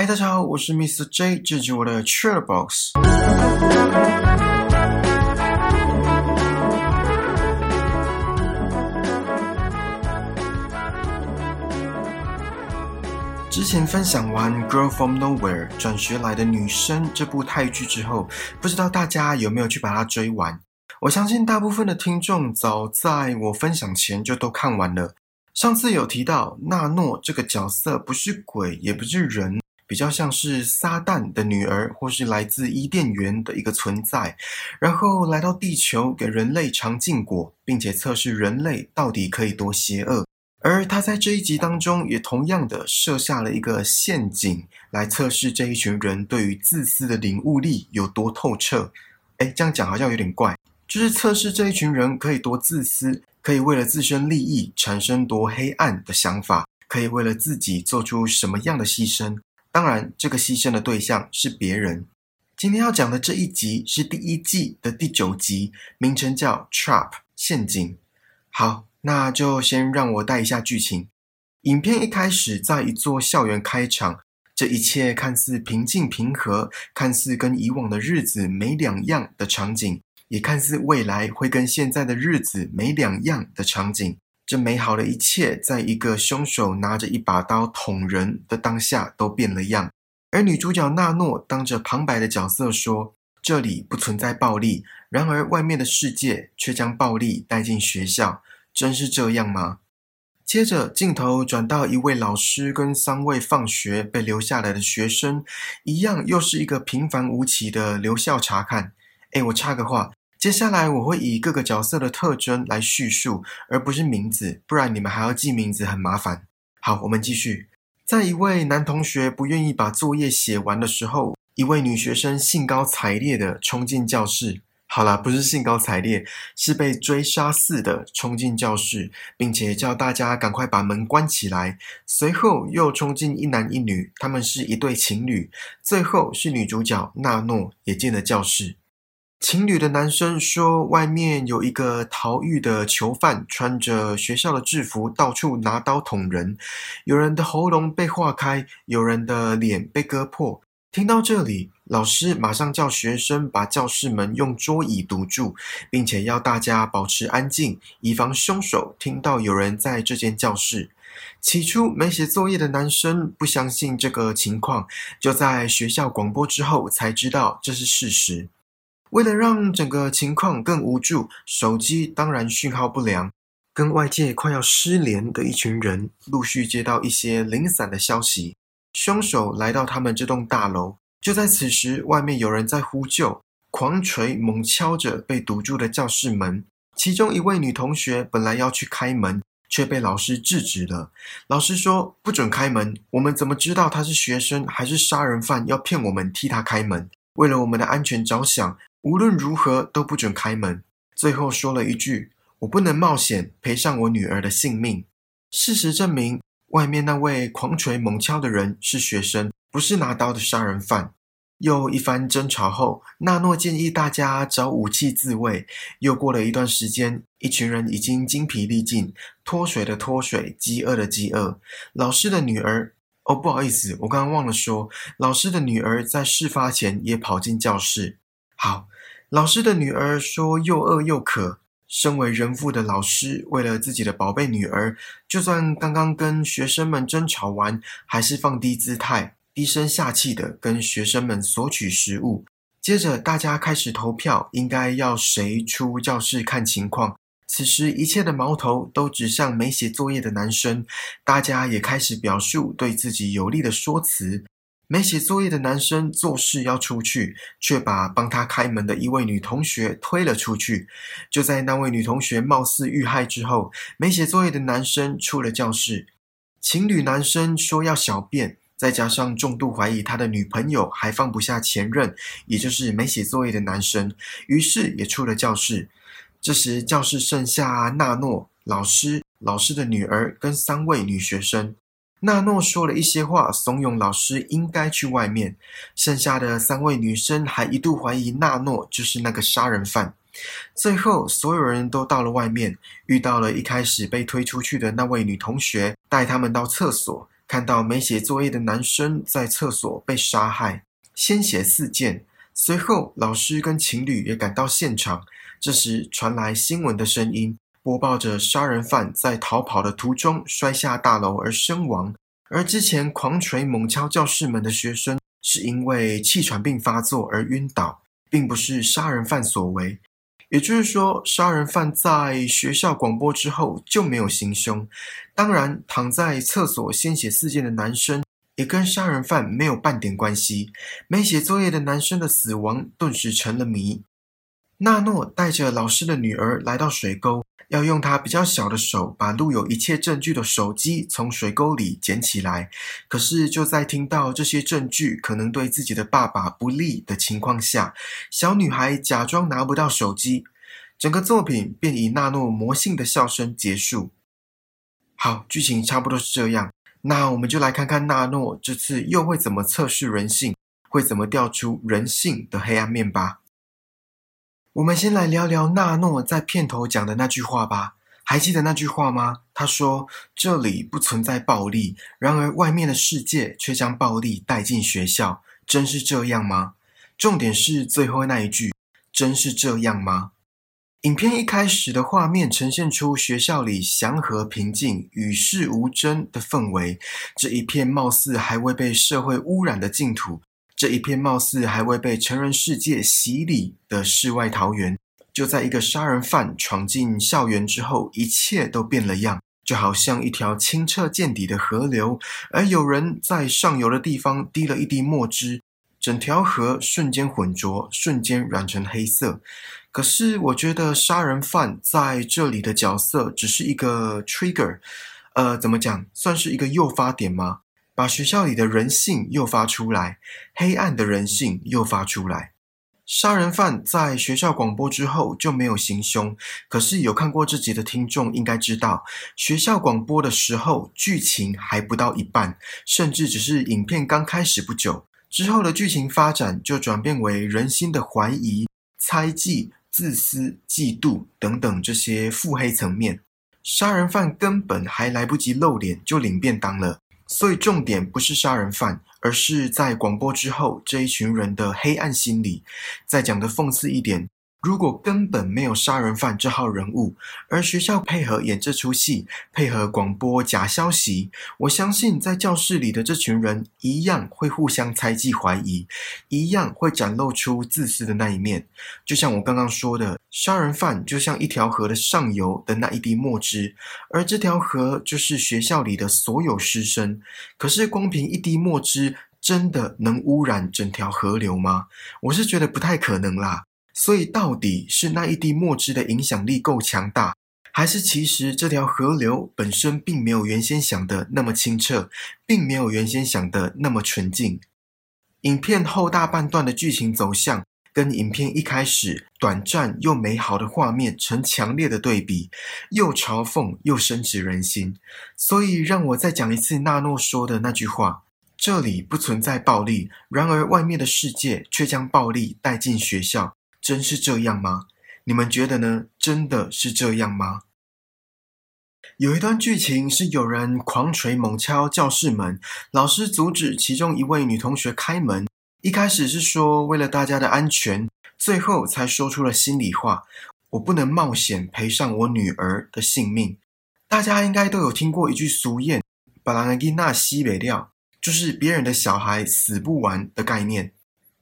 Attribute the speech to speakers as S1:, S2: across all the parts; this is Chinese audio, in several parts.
S1: 嗨，大家好，我是 Mr. J，这是我的 Cheer Box。之前分享完《Girl from Nowhere》转学来的女生这部泰剧之后，不知道大家有没有去把它追完？我相信大部分的听众早在我分享前就都看完了。上次有提到纳诺这个角色不是鬼，也不是人，比较像是撒旦的女儿，或是来自伊甸园的一个存在，然后来到地球给人类尝禁果，并且测试人类到底可以多邪恶。而他在这一集当中也同样的设下了一个陷阱，来测试这一群人对于自私的领悟力有多透彻。哎，这样讲好像有点怪，就是测试这一群人可以多自私。可以为了自身利益产生多黑暗的想法，可以为了自己做出什么样的牺牲？当然，这个牺牲的对象是别人。今天要讲的这一集是第一季的第九集，名称叫《Trap 陷阱》。好，那就先让我带一下剧情。影片一开始在一座校园开场，这一切看似平静平和，看似跟以往的日子没两样的场景。也看似未来会跟现在的日子没两样的场景，这美好的一切，在一个凶手拿着一把刀捅人的当下都变了样。而女主角娜诺当着旁白的角色说：“这里不存在暴力。”然而外面的世界却将暴力带进学校，真是这样吗？接着镜头转到一位老师跟三位放学被留下来的学生，一样又是一个平凡无奇的留校查看。哎，我插个话。接下来我会以各个角色的特征来叙述，而不是名字，不然你们还要记名字很麻烦。好，我们继续。在一位男同学不愿意把作业写完的时候，一位女学生兴高采烈地冲进教室。好了，不是兴高采烈，是被追杀似的冲进教室，并且叫大家赶快把门关起来。随后又冲进一男一女，他们是一对情侣。最后是女主角娜诺也进了教室。情侣的男生说：“外面有一个逃狱的囚犯，穿着学校的制服，到处拿刀捅人。有人的喉咙被划开，有人的脸被割破。”听到这里，老师马上叫学生把教室门用桌椅堵住，并且要大家保持安静，以防凶手听到有人在这间教室。起初，没写作业的男生不相信这个情况，就在学校广播之后才知道这是事实。为了让整个情况更无助，手机当然讯号不良，跟外界快要失联的一群人陆续接到一些零散的消息。凶手来到他们这栋大楼，就在此时，外面有人在呼救，狂捶猛敲着被堵住的教室门。其中一位女同学本来要去开门，却被老师制止了。老师说：“不准开门，我们怎么知道他是学生还是杀人犯？要骗我们替他开门？为了我们的安全着想。”无论如何都不准开门。最后说了一句：“我不能冒险赔上我女儿的性命。”事实证明，外面那位狂锤猛敲的人是学生，不是拿刀的杀人犯。又一番争吵后，纳诺建议大家找武器自卫。又过了一段时间，一群人已经精疲力尽，脱水的脱水，饥饿的饥饿。老师的女儿，哦，不好意思，我刚刚忘了说，老师的女儿在事发前也跑进教室。好，老师的女儿说又饿又渴。身为人父的老师，为了自己的宝贝女儿，就算刚刚跟学生们争吵完，还是放低姿态，低声下气的跟学生们索取食物。接着，大家开始投票，应该要谁出教室看情况。此时，一切的矛头都指向没写作业的男生，大家也开始表述对自己有利的说辞。没写作业的男生做事要出去，却把帮他开门的一位女同学推了出去。就在那位女同学貌似遇害之后，没写作业的男生出了教室。情侣男生说要小便，再加上重度怀疑他的女朋友还放不下前任，也就是没写作业的男生，于是也出了教室。这时教室剩下纳诺老师、老师的女儿跟三位女学生。纳诺说了一些话，怂恿老师应该去外面。剩下的三位女生还一度怀疑纳诺就是那个杀人犯。最后，所有人都到了外面，遇到了一开始被推出去的那位女同学，带他们到厕所，看到没写作业的男生在厕所被杀害，鲜血四溅。随后，老师跟情侣也赶到现场。这时传来新闻的声音，播报着杀人犯在逃跑的途中摔下大楼而身亡。而之前狂捶猛敲教室门的学生，是因为气喘病发作而晕倒，并不是杀人犯所为。也就是说，杀人犯在学校广播之后就没有行凶。当然，躺在厕所鲜血四溅的男生也跟杀人犯没有半点关系。没写作业的男生的死亡顿时成了谜。纳诺带着老师的女儿来到水沟。要用他比较小的手把录有一切证据的手机从水沟里捡起来，可是就在听到这些证据可能对自己的爸爸不利的情况下，小女孩假装拿不到手机，整个作品便以纳诺魔性的笑声结束。好，剧情差不多是这样，那我们就来看看纳诺这次又会怎么测试人性，会怎么调出人性的黑暗面吧。我们先来聊聊纳诺在片头讲的那句话吧。还记得那句话吗？他说：“这里不存在暴力，然而外面的世界却将暴力带进学校。”真是这样吗？重点是最后那一句：“真是这样吗？”影片一开始的画面呈现出学校里祥和平静、与世无争的氛围，这一片貌似还未被社会污染的净土。这一片貌似还未被成人世界洗礼的世外桃源，就在一个杀人犯闯进校园之后，一切都变了样，就好像一条清澈见底的河流，而有人在上游的地方滴了一滴墨汁，整条河瞬间浑浊，瞬间染成黑色。可是，我觉得杀人犯在这里的角色只是一个 trigger，呃，怎么讲，算是一个诱发点吗？把学校里的人性诱发出来，黑暗的人性诱发出来。杀人犯在学校广播之后就没有行凶，可是有看过这集的听众应该知道，学校广播的时候剧情还不到一半，甚至只是影片刚开始不久，之后的剧情发展就转变为人心的怀疑、猜忌、自私、嫉妒等等这些腹黑层面。杀人犯根本还来不及露脸就领便当了。所以重点不是杀人犯，而是在广播之后这一群人的黑暗心理。再讲的讽刺一点。如果根本没有杀人犯这号人物，而学校配合演这出戏，配合广播假消息，我相信在教室里的这群人一样会互相猜忌、怀疑，一样会展露出自私的那一面。就像我刚刚说的，杀人犯就像一条河的上游的那一滴墨汁，而这条河就是学校里的所有师生。可是光凭一滴墨汁，真的能污染整条河流吗？我是觉得不太可能啦。所以，到底是那一滴墨汁的影响力够强大，还是其实这条河流本身并没有原先想的那么清澈，并没有原先想的那么纯净？影片后大半段的剧情走向，跟影片一开始短暂又美好的画面成强烈的对比，又嘲讽又深植人心。所以，让我再讲一次纳诺说的那句话：这里不存在暴力，然而外面的世界却将暴力带进学校。真是这样吗？你们觉得呢？真的是这样吗？有一段剧情是有人狂捶猛敲教室门，老师阻止其中一位女同学开门。一开始是说为了大家的安全，最后才说出了心里话：我不能冒险赔上我女儿的性命。大家应该都有听过一句俗谚：“把人给那西北料”，就是别人的小孩死不完的概念。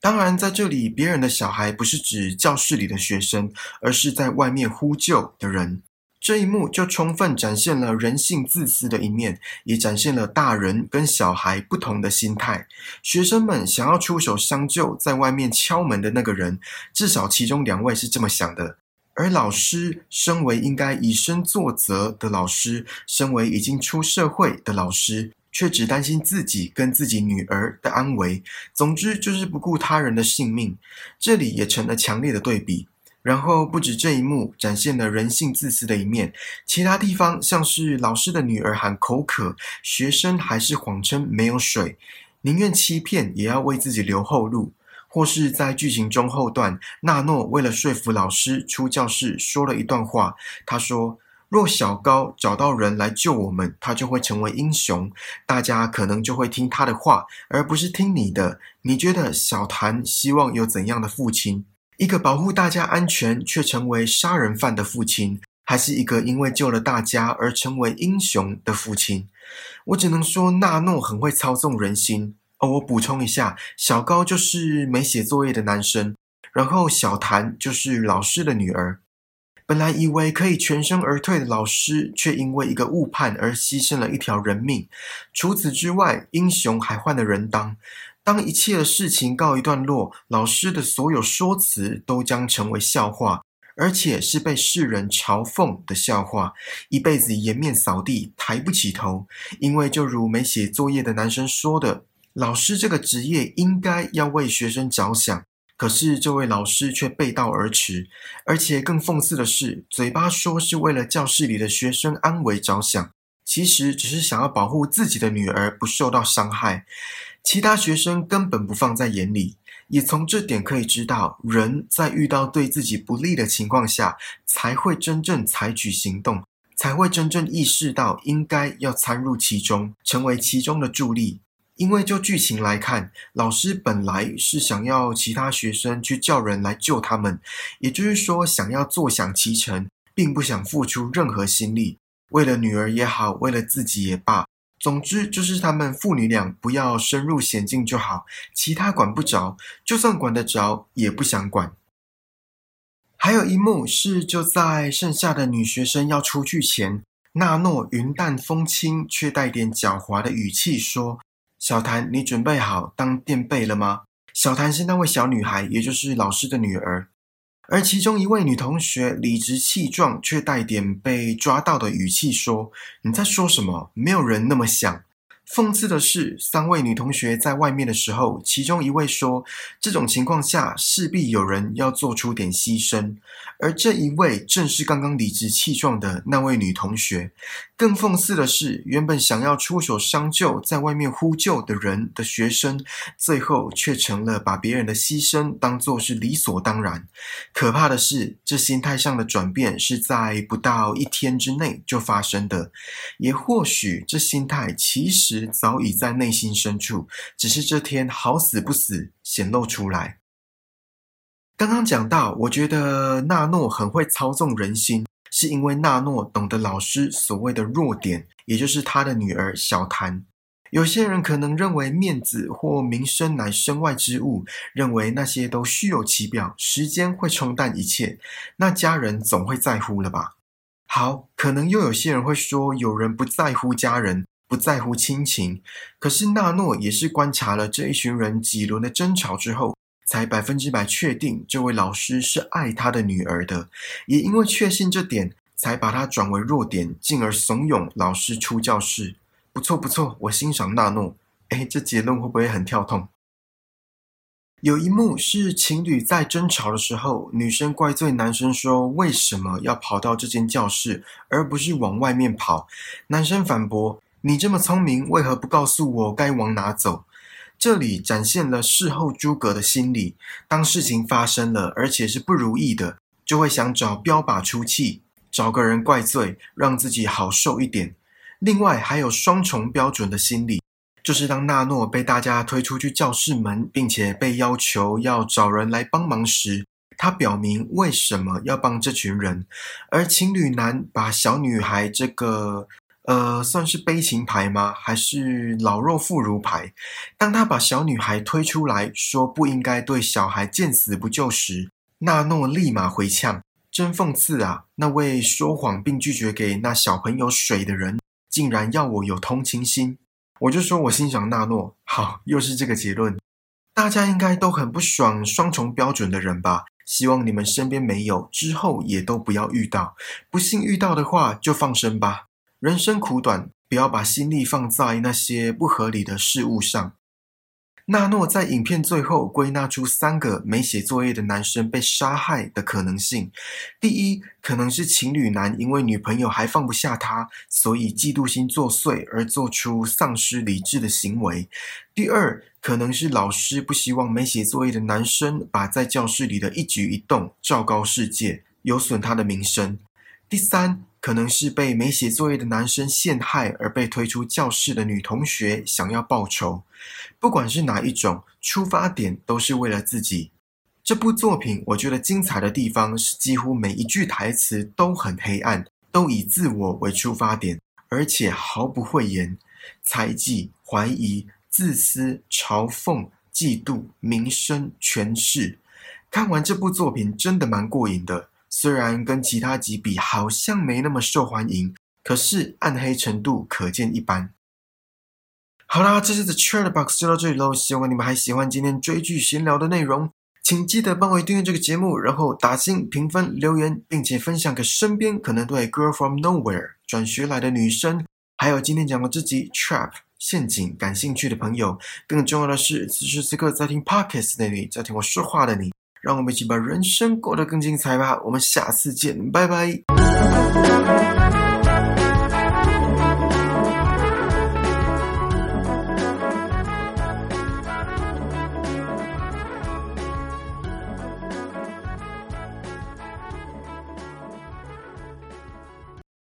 S1: 当然，在这里，别人的小孩不是指教室里的学生，而是在外面呼救的人。这一幕就充分展现了人性自私的一面，也展现了大人跟小孩不同的心态。学生们想要出手相救，在外面敲门的那个人，至少其中两位是这么想的。而老师，身为应该以身作则的老师，身为已经出社会的老师。却只担心自己跟自己女儿的安危，总之就是不顾他人的性命。这里也成了强烈的对比。然后不止这一幕展现了人性自私的一面，其他地方像是老师的女儿喊口渴，学生还是谎称没有水，宁愿欺骗也要为自己留后路。或是在剧情中后段，纳诺为了说服老师出教室，说了一段话。他说：“若小高找到人来救我们，他就会成为英雄，大家可能就会听他的话，而不是听你的。你觉得小谭希望有怎样的父亲？一个保护大家安全却成为杀人犯的父亲，还是一个因为救了大家而成为英雄的父亲？我只能说，纳诺很会操纵人心。哦，我补充一下，小高就是没写作业的男生，然后小谭就是老师的女儿。本来以为可以全身而退的老师，却因为一个误判而牺牲了一条人命。除此之外，英雄还换了人当。当一切的事情告一段落，老师的所有说辞都将成为笑话，而且是被世人嘲讽的笑话，一辈子颜面扫地，抬不起头。因为就如没写作业的男生说的，老师这个职业应该要为学生着想。可是这位老师却背道而驰，而且更讽刺的是，嘴巴说是为了教室里的学生安危着想，其实只是想要保护自己的女儿不受到伤害，其他学生根本不放在眼里。也从这点可以知道，人在遇到对自己不利的情况下，才会真正采取行动，才会真正意识到应该要参入其中，成为其中的助力。因为就剧情来看，老师本来是想要其他学生去叫人来救他们，也就是说想要坐享其成，并不想付出任何心力。为了女儿也好，为了自己也罢，总之就是他们父女俩不要深入险境就好，其他管不着，就算管得着也不想管。还有一幕是就在剩下的女学生要出去前，纳诺云淡风轻却带点狡猾的语气说。小谭，你准备好当垫背了吗？小谭是那位小女孩，也就是老师的女儿，而其中一位女同学理直气壮却带点被抓到的语气说：“你在说什么？没有人那么想。”讽刺的是，三位女同学在外面的时候，其中一位说：“这种情况下，势必有人要做出点牺牲。”而这一位正是刚刚理直气壮的那位女同学。更讽刺的是，原本想要出手相救，在外面呼救的人的学生，最后却成了把别人的牺牲当作是理所当然。可怕的是，这心态上的转变是在不到一天之内就发生的。也或许，这心态其实早已在内心深处，只是这天好死不死显露出来。刚刚讲到，我觉得纳诺很会操纵人心。是因为纳诺懂得老师所谓的弱点，也就是他的女儿小谭。有些人可能认为面子或名声乃身外之物，认为那些都虚有其表，时间会冲淡一切。那家人总会在乎了吧？好，可能又有些人会说，有人不在乎家人，不在乎亲情。可是纳诺也是观察了这一群人几轮的争吵之后。才百分之百确定这位老师是爱他的女儿的，也因为确信这点，才把他转为弱点，进而怂恿老师出教室。不错不错，我欣赏纳诺。哎，这结论会不会很跳痛？有一幕是情侣在争吵的时候，女生怪罪男生说：“为什么要跑到这间教室，而不是往外面跑？”男生反驳：“你这么聪明，为何不告诉我该往哪走？”这里展现了事后诸葛的心理：当事情发生了，而且是不如意的，就会想找标靶出气，找个人怪罪，让自己好受一点。另外，还有双重标准的心理，就是当纳诺被大家推出去教室门，并且被要求要找人来帮忙时，他表明为什么要帮这群人，而情侣男把小女孩这个。呃，算是悲情牌吗？还是老弱妇孺牌？当他把小女孩推出来说不应该对小孩见死不救时，纳诺立马回呛：“真讽刺啊！那位说谎并拒绝给那小朋友水的人，竟然要我有同情心。”我就说我欣赏纳诺。好，又是这个结论。大家应该都很不爽双重标准的人吧？希望你们身边没有，之后也都不要遇到。不幸遇到的话，就放生吧。人生苦短，不要把心力放在那些不合理的事物上。纳诺在影片最后归纳出三个没写作业的男生被杀害的可能性：第一，可能是情侣男因为女朋友还放不下他，所以嫉妒心作祟而做出丧失理智的行为；第二，可能是老师不希望没写作业的男生把在教室里的一举一动昭告世界，有损他的名声。第三，可能是被没写作业的男生陷害而被推出教室的女同学想要报仇。不管是哪一种出发点，都是为了自己。这部作品我觉得精彩的地方是，几乎每一句台词都很黑暗，都以自我为出发点，而且毫不讳言，猜忌、怀疑、自私、嘲讽、嫉妒、名声、权势。看完这部作品真的蛮过瘾的，虽然跟其他几比好像没那么受欢迎，可是暗黑程度可见一斑。好啦，这次的 Chat Box 就到这里喽，希望你们还喜欢今天追剧闲聊的内容，请记得帮我订阅这个节目，然后打星评分留言，并且分享给身边可能对 Girl from Nowhere 转学来的女生，还有今天讲过这集 Trap 陷阱感兴趣的朋友。更重要的是，此时此刻在听 Podcast 的你，在听我说话的你。让我们一起把人生过得更精彩吧！我们下次见，拜拜。